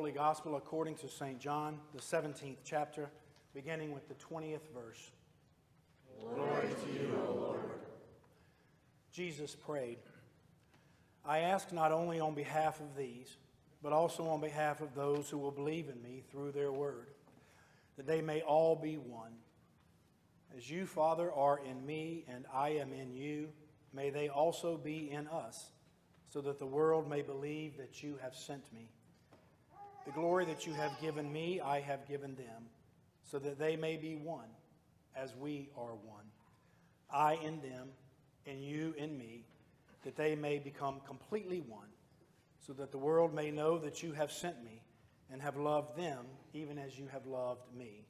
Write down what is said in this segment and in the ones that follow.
Holy Gospel according to St. John, the 17th chapter, beginning with the 20th verse. Glory to you, O Lord. Jesus prayed, I ask not only on behalf of these, but also on behalf of those who will believe in me through their word, that they may all be one. As you, Father, are in me and I am in you, may they also be in us, so that the world may believe that you have sent me. The glory that you have given me, I have given them, so that they may be one, as we are one. I in them, and you in me, that they may become completely one, so that the world may know that you have sent me and have loved them even as you have loved me.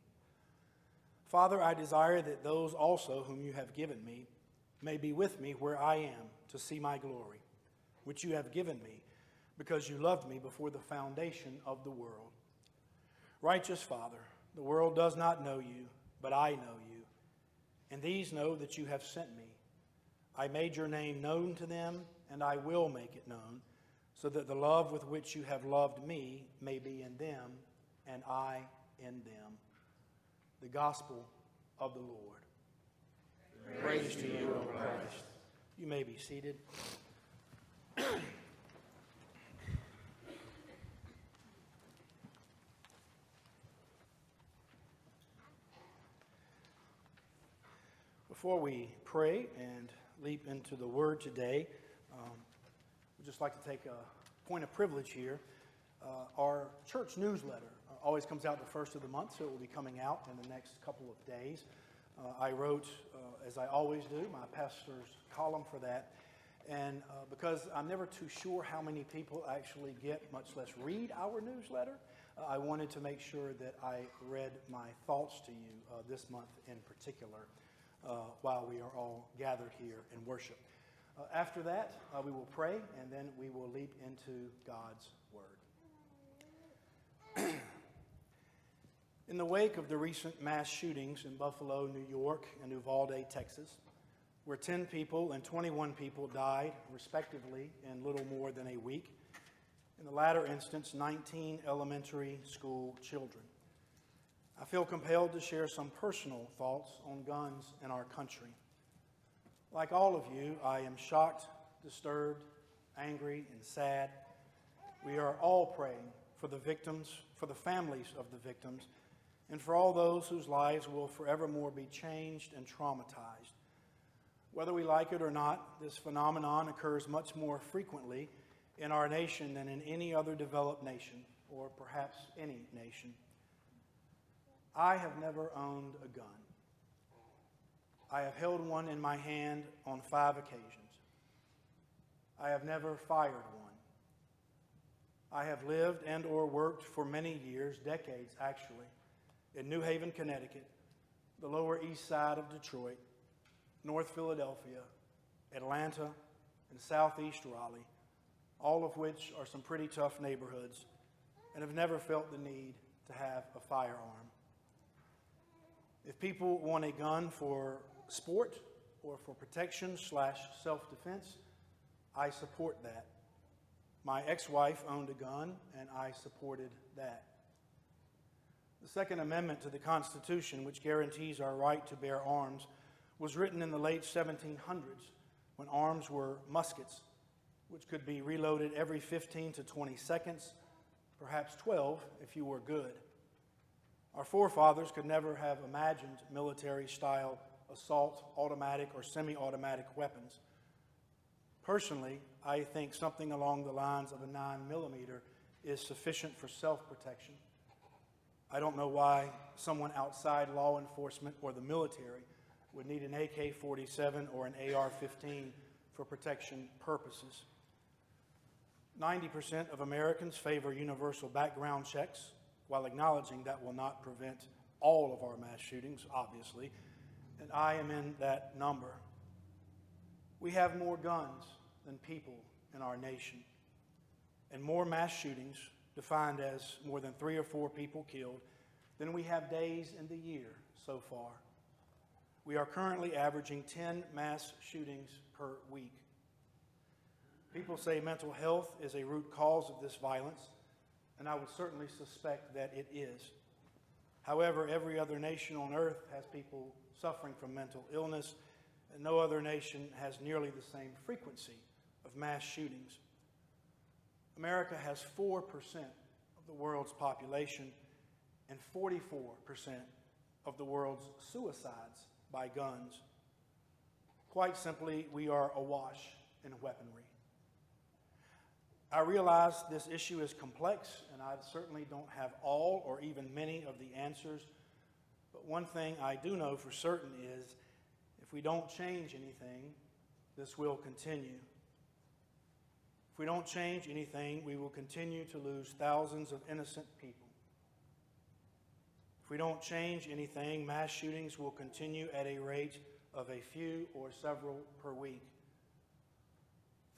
Father, I desire that those also whom you have given me may be with me where I am to see my glory, which you have given me because you loved me before the foundation of the world. Righteous Father, the world does not know you, but I know you, and these know that you have sent me. I made your name known to them, and I will make it known, so that the love with which you have loved me may be in them, and I in them. The Gospel of the Lord. Praise, Praise to you, O Christ. You may be seated. Before we pray and leap into the Word today, um, we'd just like to take a point of privilege here. Uh, our church newsletter uh, always comes out the first of the month, so it will be coming out in the next couple of days. Uh, I wrote, uh, as I always do, my pastor's column for that. And uh, because I'm never too sure how many people actually get, much less read our newsletter, uh, I wanted to make sure that I read my thoughts to you this month in particular uh, while we are all gathered here in worship. Uh, after that, uh, we will pray and then we will leap into God's Word. in the wake of the recent mass shootings in Buffalo, New York, and Uvalde, Texas, where 10 people and 21 people died, respectively, in little more than a week, in the latter instance, 19 elementary school children. I feel compelled to share some personal thoughts on guns in our country. Like all of you, I am shocked, disturbed, angry, and sad. We are all praying for the victims, for the families of the victims, and for all those whose lives will forevermore be changed and traumatized. Whether we like it or not, this phenomenon occurs much more frequently in our nation than in any other developed nation, or perhaps any nation. I have never owned a gun. I have held one in my hand on five occasions. I have never fired one. I have lived and or worked for many years, decades actually, in New Haven, Connecticut, the Lower East Side of Detroit, North Philadelphia, Atlanta, and Southeast Raleigh, all of which are some pretty tough neighborhoods, and have never felt the need to have a firearm. If people want a gun for sport or for protection slash self-defense, I support that. My ex-wife owned a gun, and I supported that. The Second Amendment to the Constitution, which guarantees our right to bear arms, was written in the late 1700s when arms were muskets, which could be reloaded every 15 to 20 seconds, perhaps 12 if you were good. Our forefathers could never have imagined military style assault, automatic, or semi automatic weapons. Personally, I think something along the lines of a 9 millimeter is sufficient for self protection. I don't know why someone outside law enforcement or the military would need an AK 47 or an AR 15 for protection purposes. 90% of Americans favor universal background checks while acknowledging that will not prevent all of our mass shootings, obviously, and I am in that number. We have more guns than people in our nation, and more mass shootings, defined as more than three or four people killed, than we have days in the year so far. We are currently averaging 10 mass shootings per week. People say mental health is a root cause of this violence and I would certainly suspect that it is. However, every other nation on earth has people suffering from mental illness, and no other nation has nearly the same frequency of mass shootings. America has 4% of the world's population and 44% of the world's suicides by guns. Quite simply, we are awash in weaponry. I realize this issue is complex, and I certainly don't have all or even many of the answers. But one thing I do know for certain is if we don't change anything, this will continue. If we don't change anything, we will continue to lose thousands of innocent people. If we don't change anything, mass shootings will continue at a rate of a few or several per week.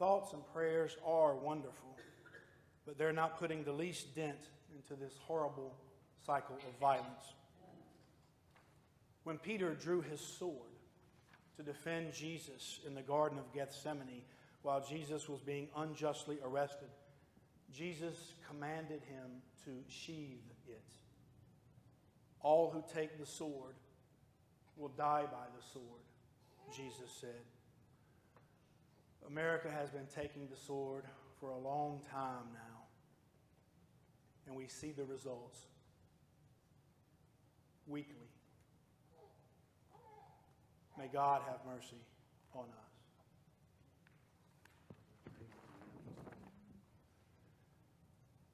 Thoughts and prayers are wonderful, but they're not putting the least dent into this horrible cycle of violence. When Peter drew his sword to defend Jesus in the Garden of Gethsemane while Jesus was being unjustly arrested, Jesus commanded him to sheathe it. All who take the sword will die by the sword, Jesus said. America has been taking the sword for a long time now, and we see the results weekly. May God have mercy on us.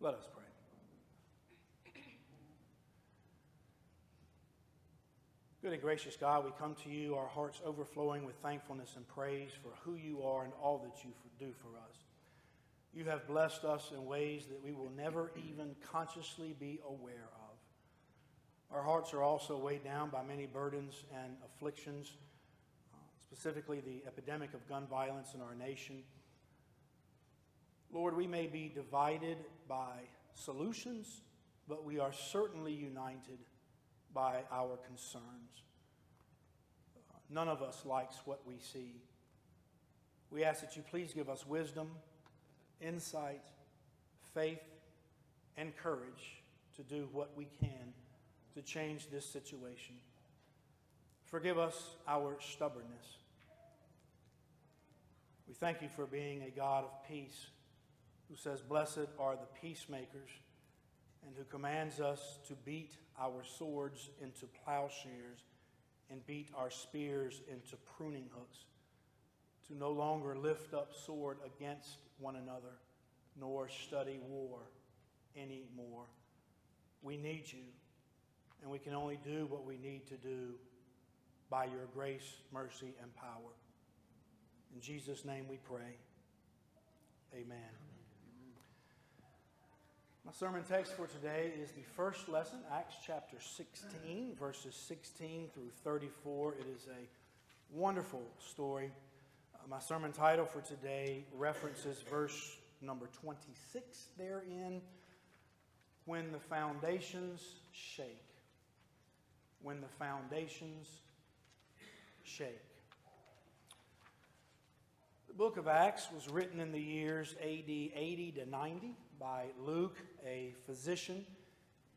Let us pray. Good and gracious God, we come to you, our hearts overflowing with thankfulness and praise for who you are and all that you do for us. You have blessed us in ways that we will never even consciously be aware of. Our hearts are also weighed down by many burdens and afflictions, uh, specifically the epidemic of gun violence in our nation. Lord, we may be divided by solutions, but we are certainly united by our concerns. None of us likes what we see. We ask that you please give us wisdom, insight, faith, and courage to do what we can to change this situation. Forgive us our stubbornness. We thank you for being a God of peace who says, Blessed are the peacemakers, and who commands us to beat our swords into plowshares and beat our spears into pruning hooks, to no longer lift up sword against one another, nor study war anymore. We need you, and we can only do what we need to do by your grace, mercy, and power. In Jesus' name we pray. Amen. My sermon text for today is the first lesson, Acts chapter 16, verses 16 through 34. It is a wonderful story. Uh, my sermon title for today references verse number 26 therein When the Foundations Shake. When the Foundations Shake. The book of Acts was written in the years AD 80 to 90 by Luke, a physician,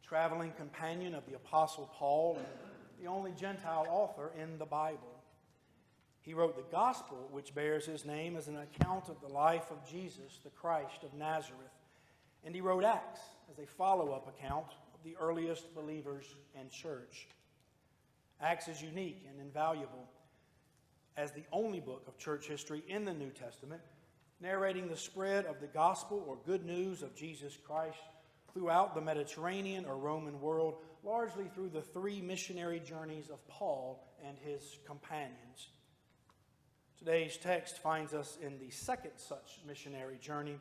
traveling companion of the Apostle Paul, and the only Gentile author in the Bible. He wrote the Gospel, which bears his name, as an account of the life of Jesus, the Christ of Nazareth. And he wrote Acts as a follow up account of the earliest believers and church. Acts is unique and invaluable as the only book of church history in the New Testament narrating the spread of the gospel or good news of Jesus Christ throughout the Mediterranean or Roman world, largely through the three missionary journeys of Paul and his companions. Today's text finds us in the second such missionary journey.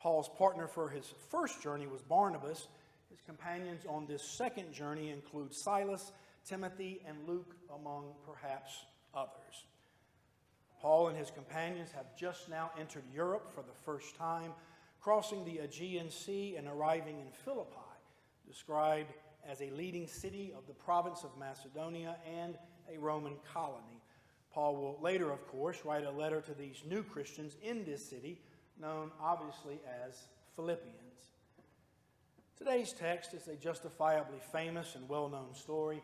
Paul's partner for his first journey was Barnabas. His companions on this second journey include Silas, Timothy, and Luke, among perhaps others. Paul and his companions have just now entered Europe for the first time, crossing the Aegean Sea and arriving in Philippi, described as a leading city of the province of Macedonia and a Roman colony. Paul will later, of course, write a letter to these new Christians in this city, known obviously as Philippians. Today's text is a justifiably famous and well known story.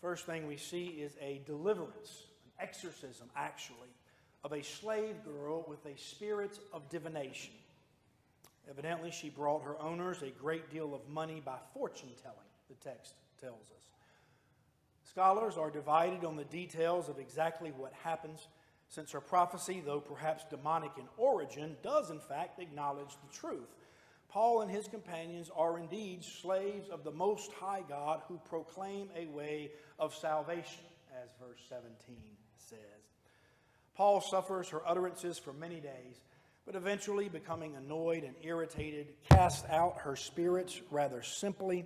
First thing we see is a deliverance, an exorcism, actually, of a slave girl with a spirit of divination. Evidently, she brought her owners a great deal of money by fortune telling, the text tells us. Scholars are divided on the details of exactly what happens, since her prophecy, though perhaps demonic in origin, does in fact acknowledge the truth. Paul and his companions are indeed slaves of the Most High God who proclaim a way of salvation, as verse 17 says. Paul suffers her utterances for many days, but eventually, becoming annoyed and irritated, casts out her spirits rather simply.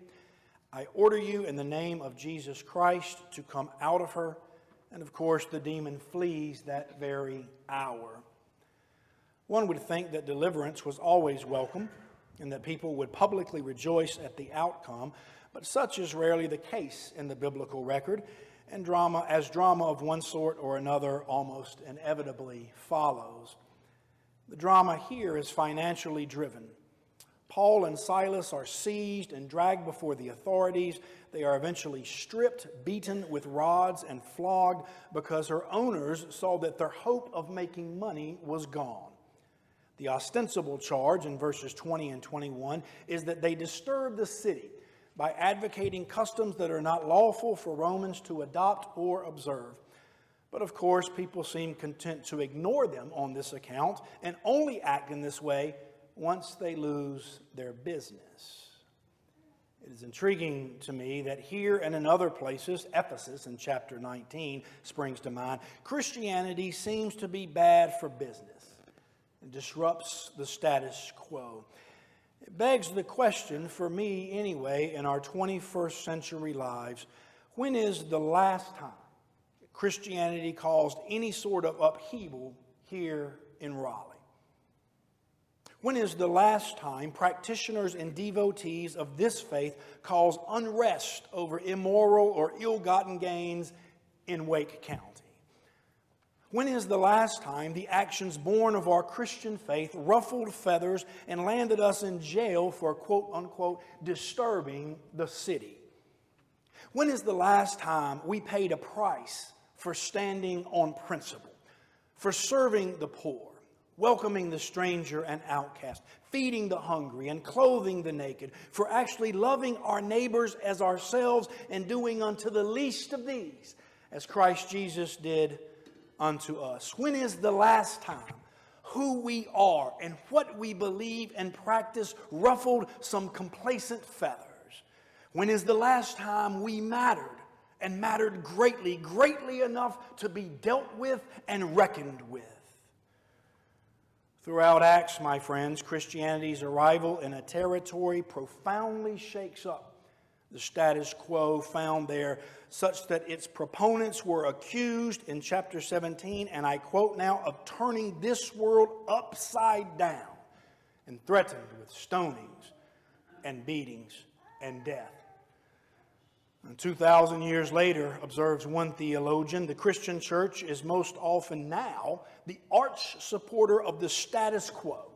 I order you in the name of Jesus Christ to come out of her. And of course, the demon flees that very hour. One would think that deliverance was always welcome and that people would publicly rejoice at the outcome, but such is rarely the case in the biblical record, and drama, as drama of one sort or another almost inevitably follows. The drama here is financially driven. Paul and Silas are seized and dragged before the authorities. They are eventually stripped, beaten with rods, and flogged because her owners saw that their hope of making money was gone. The ostensible charge in verses 20 and 21 is that they disturb the city by advocating customs that are not lawful for Romans to adopt or observe. But of course, people seem content to ignore them on this account and only act in this way once they lose their business. It is intriguing to me that here and in other places, Ephesus in chapter 19 springs to mind, Christianity seems to be bad for business and disrupts the status quo. It begs the question, for me anyway, in our 21st century lives when is the last time Christianity caused any sort of upheaval here in Raleigh? When is the last time practitioners and devotees of this faith caused unrest over immoral or ill gotten gains in Wake County? When is the last time the actions born of our Christian faith ruffled feathers and landed us in jail for quote unquote disturbing the city? When is the last time we paid a price for standing on principle, for serving the poor, welcoming the stranger and outcast, feeding the hungry and clothing the naked, for actually loving our neighbors as ourselves and doing unto the least of these as Christ Jesus did unto us. When is the last time who we are and what we believe and practice ruffled some complacent feathers? When is the last time we mattered and mattered greatly, greatly enough to be dealt with and reckoned with? Throughout Acts, my friends, Christianity's arrival in a territory profoundly shakes up the status quo found there, such that its proponents were accused in chapter 17, and I quote now, of turning this world upside down and threatened with stonings and beatings and death. And 2,000 years later, observes one theologian, the Christian church is most often now the arch supporter of the status quo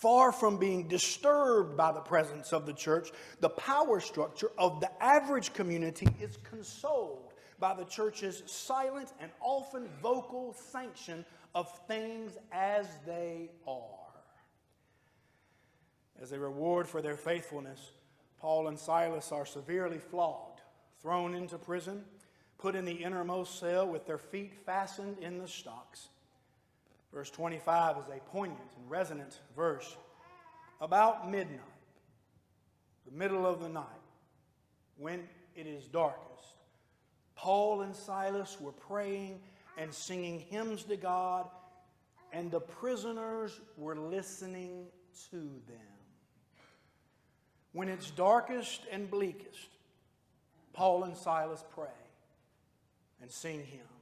far from being disturbed by the presence of the church, the power structure of the average community is consoled by the church's silent and often vocal sanction of things as they are. As a reward for their faithfulness, Paul and Silas are severely flogged, thrown into prison, put in the innermost cell with their feet fastened in the stocks Verse 25 is a poignant and resonant verse. About midnight, the middle of the night, when it is darkest, Paul and Silas were praying and singing hymns to God, and the prisoners were listening to them. When it's darkest and bleakest, Paul and Silas pray and sing hymns.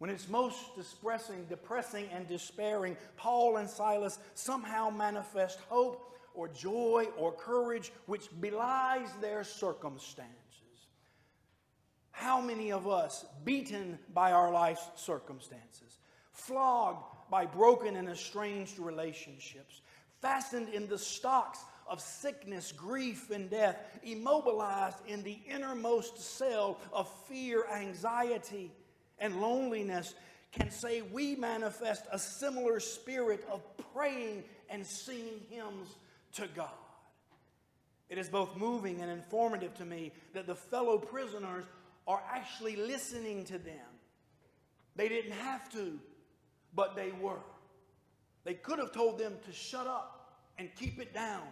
When it's most depressing, depressing and despairing, Paul and Silas somehow manifest hope or joy or courage which belies their circumstances. How many of us, beaten by our life's circumstances, flogged by broken and estranged relationships, fastened in the stocks of sickness, grief, and death, immobilized in the innermost cell of fear, anxiety, and loneliness, can say we manifest a similar spirit of praying and singing hymns to God. It is both moving and informative to me that the fellow prisoners are actually listening to them. They didn't have to, but they were. They could have told them to shut up and keep it down,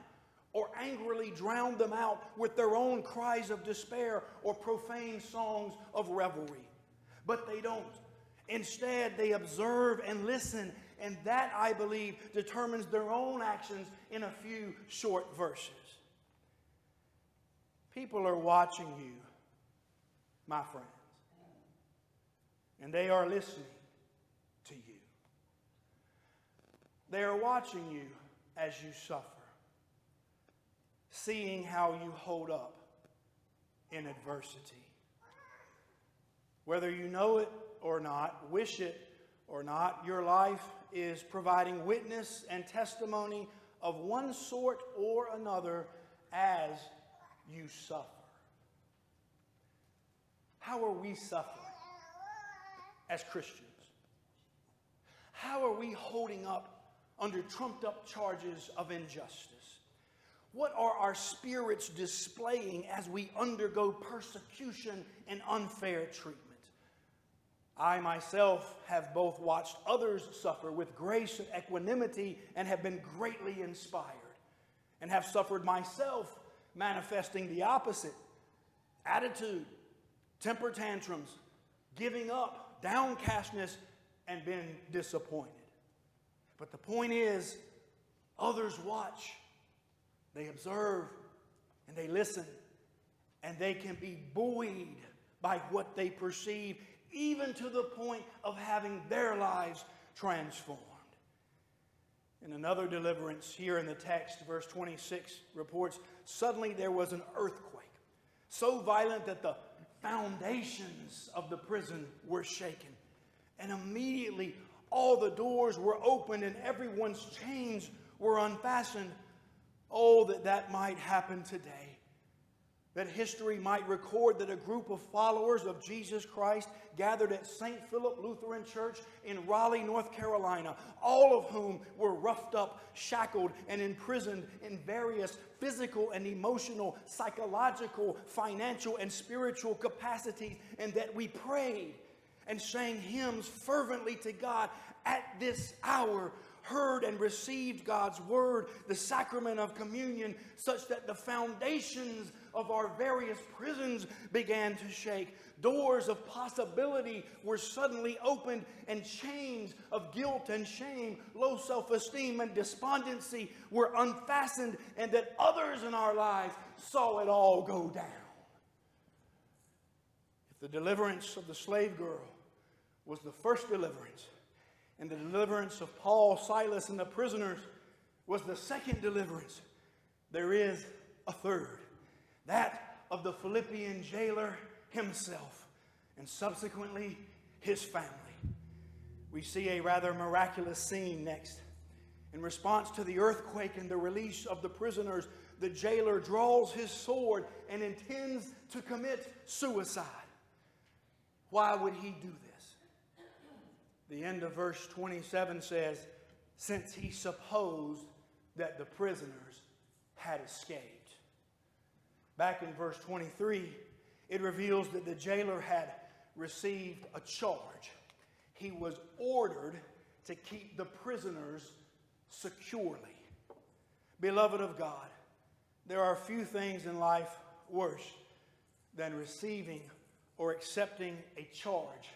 or angrily drown them out with their own cries of despair or profane songs of revelry. But they don't. Instead, they observe and listen, and that, I believe, determines their own actions in a few short verses. People are watching you, my friends, and they are listening to you. They are watching you as you suffer, seeing how you hold up in adversity. Whether you know it or not, wish it or not, your life is providing witness and testimony of one sort or another as you suffer. How are we suffering as Christians? How are we holding up under trumped up charges of injustice? What are our spirits displaying as we undergo persecution and unfair treatment? I myself have both watched others suffer with grace and equanimity and have been greatly inspired, and have suffered myself manifesting the opposite attitude, temper tantrums, giving up, downcastness, and been disappointed. But the point is, others watch, they observe, and they listen, and they can be buoyed by what they perceive, even to the point of having their lives transformed. In another deliverance here in the text, verse 26 reports suddenly there was an earthquake, so violent that the foundations of the prison were shaken. And immediately all the doors were opened and everyone's chains were unfastened. Oh, that that might happen today. That history might record that a group of followers of Jesus Christ gathered at St. Philip Lutheran Church in Raleigh, North Carolina, all of whom were roughed up, shackled, and imprisoned in various physical and emotional, psychological, financial, and spiritual capacities, and that we prayed and sang hymns fervently to God at this hour heard and received God's word, the sacrament of communion, such that the foundations of our various prisons began to shake. Doors of possibility were suddenly opened, and chains of guilt and shame, low self esteem, and despondency were unfastened, and that others in our lives saw it all go down. If the deliverance of the slave girl was the first deliverance, and the deliverance of Paul, Silas, and the prisoners was the second deliverance, there is a third that of the Philippian jailer himself, and subsequently his family. We see a rather miraculous scene next. In response to the earthquake and the release of the prisoners, the jailer draws his sword and intends to commit suicide. Why would he do this? The end of verse 27 says, since he supposed that the prisoners had escaped. Back in verse 23, it reveals that the jailer had received a charge. He was ordered to keep the prisoners securely. Beloved of God, there are few things in life worse than receiving or accepting a charge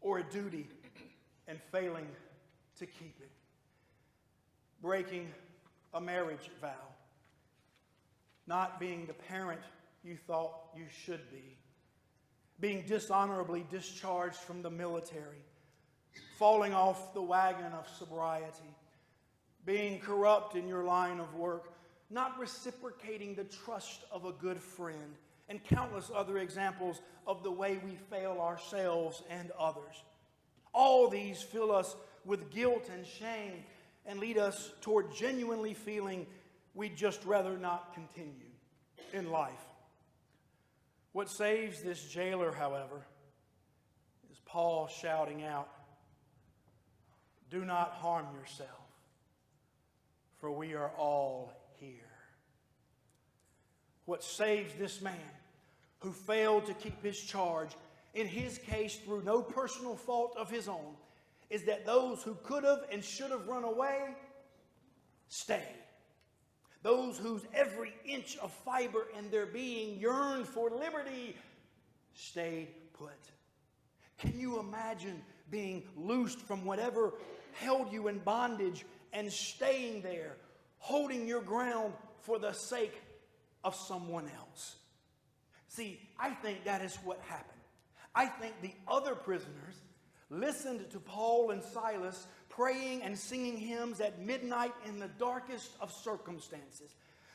or a duty and failing to keep it. Breaking a marriage vow not being the parent you thought you should be, being dishonorably discharged from the military, falling off the wagon of sobriety, being corrupt in your line of work, not reciprocating the trust of a good friend, and countless other examples of the way we fail ourselves and others. All these fill us with guilt and shame and lead us toward genuinely feeling we'd just rather not continue in life. What saves this jailer, however, is Paul shouting out, Do not harm yourself, for we are all here. What saves this man who failed to keep his charge, in his case through no personal fault of his own, is that those who could have and should have run away stayed. Those whose every inch of fiber in their being yearned for liberty stayed put. Can you imagine being loosed from whatever held you in bondage and staying there, holding your ground for the sake of someone else? See, I think that is what happened. I think the other prisoners listened to Paul and Silas praying and singing hymns at midnight in the darkest of circumstances,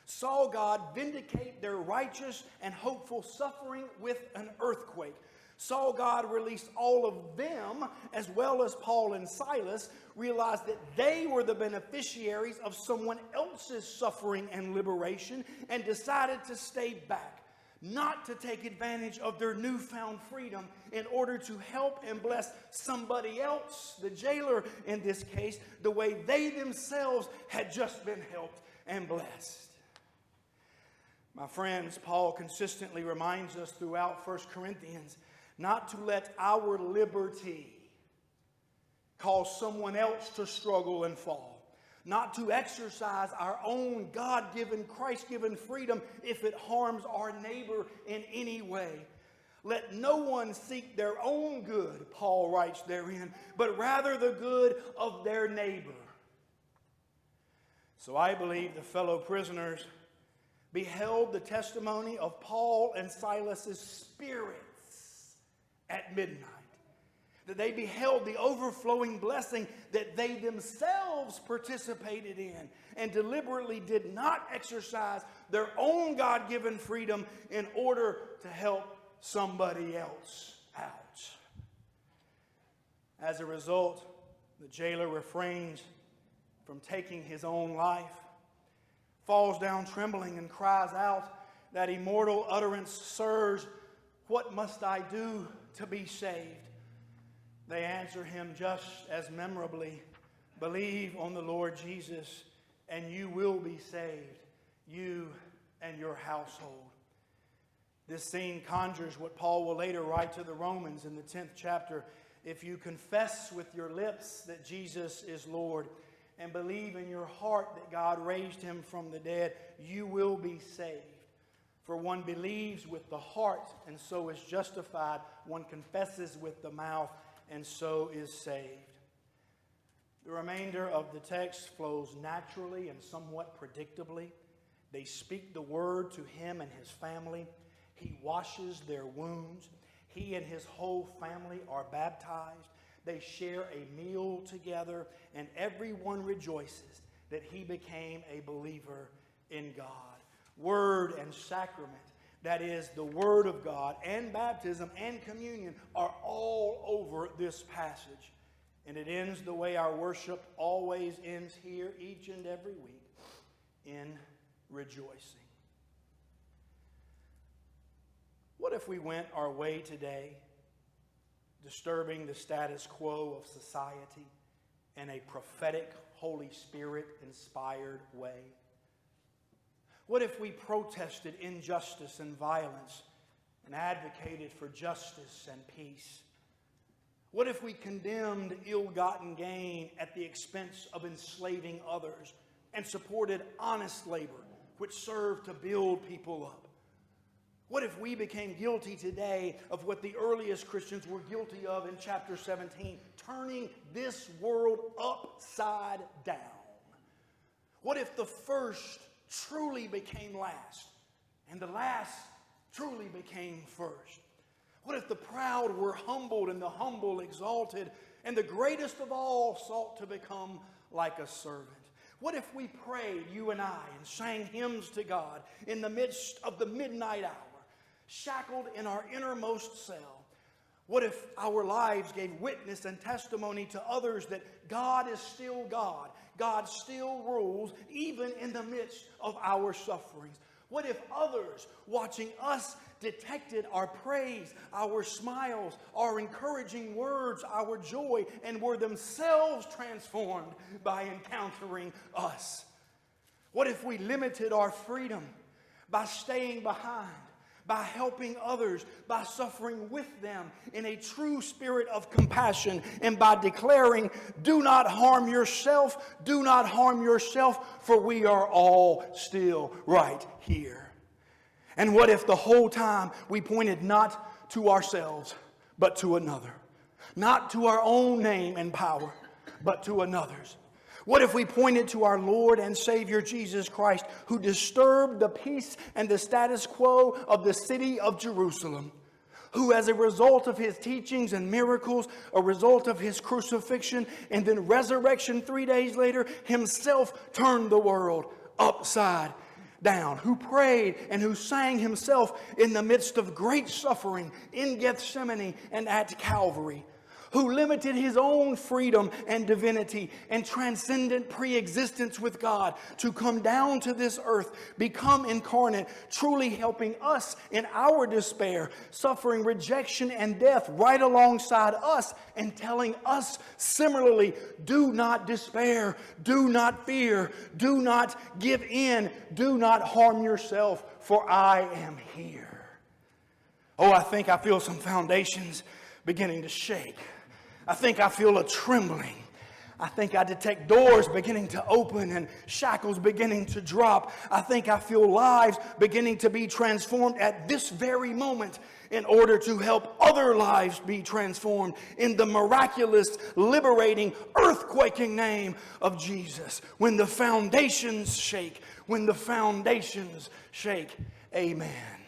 saw God vindicate their righteous and hopeful suffering with an earthquake, saw God release all of them, as well as Paul and Silas, realized that they were the beneficiaries of someone else's suffering and liberation, and decided to stay back not to take advantage of their newfound freedom in order to help and bless somebody else, the jailer in this case, the way they themselves had just been helped and blessed. My friends, Paul consistently reminds us throughout 1 Corinthians not to let our liberty cause someone else to struggle and fall not to exercise our own God given, Christ given freedom if it harms our neighbor in any way. Let no one seek their own good, Paul writes therein, but rather the good of their neighbor. So I believe the fellow prisoners beheld the testimony of Paul and Silas's spirits at midnight that they beheld the overflowing blessing that they themselves participated in and deliberately did not exercise their own God given freedom in order to help somebody else out. As a result, the jailer refrains from taking his own life, falls down trembling, and cries out that immortal utterance Sirs, what must I do to be saved? They answer him just as memorably Believe on the Lord Jesus, and you will be saved, you and your household. This scene conjures what Paul will later write to the Romans in the 10th chapter. If you confess with your lips that Jesus is Lord and believe in your heart that God raised him from the dead, you will be saved. For one believes with the heart and so is justified, one confesses with the mouth and so is saved. The remainder of the text flows naturally and somewhat predictably. They speak the word to him and his family. He washes their wounds. He and his whole family are baptized. They share a meal together, and everyone rejoices that he became a believer in God. Word and sacrament that is, the Word of God and baptism and communion are all over this passage. And it ends the way our worship always ends here each and every week in rejoicing. What if we went our way today, disturbing the status quo of society in a prophetic, Holy Spirit inspired way? What if we protested injustice and violence and advocated for justice and peace? What if we condemned ill gotten gain at the expense of enslaving others and supported honest labor, which served to build people up? What if we became guilty today of what the earliest Christians were guilty of in chapter 17, turning this world upside down? What if the first truly became last, and the last truly became first? What if the proud were humbled and the humble exalted, and the greatest of all sought to become like a servant? What if we prayed, you and I, and sang hymns to God in the midst of the midnight hour, shackled in our innermost cell? What if our lives gave witness and testimony to others that God is still God, God still rules even in the midst of our sufferings? What if others watching us detected our praise, our smiles, our encouraging words, our joy, and were themselves transformed by encountering us? What if we limited our freedom by staying behind? By helping others, by suffering with them in a true spirit of compassion, and by declaring, Do not harm yourself, do not harm yourself, for we are all still right here. And what if the whole time we pointed not to ourselves, but to another? Not to our own name and power, but to another's. What if we pointed to our Lord and Savior Jesus Christ, who disturbed the peace and the status quo of the city of Jerusalem? Who, as a result of his teachings and miracles, a result of his crucifixion and then resurrection three days later, himself turned the world upside down, who prayed and who sang himself in the midst of great suffering in Gethsemane and at Calvary who limited his own freedom and divinity and transcendent pre existence with God to come down to this earth, become incarnate, truly helping us in our despair, suffering rejection and death right alongside us, and telling us similarly do not despair, do not fear, do not give in, do not harm yourself, for I am here. Oh, I think I feel some foundations beginning to shake. I think I feel a trembling. I think I detect doors beginning to open and shackles beginning to drop. I think I feel lives beginning to be transformed at this very moment in order to help other lives be transformed in the miraculous, liberating, earthquaking name of Jesus. When the foundations shake, when the foundations shake, amen.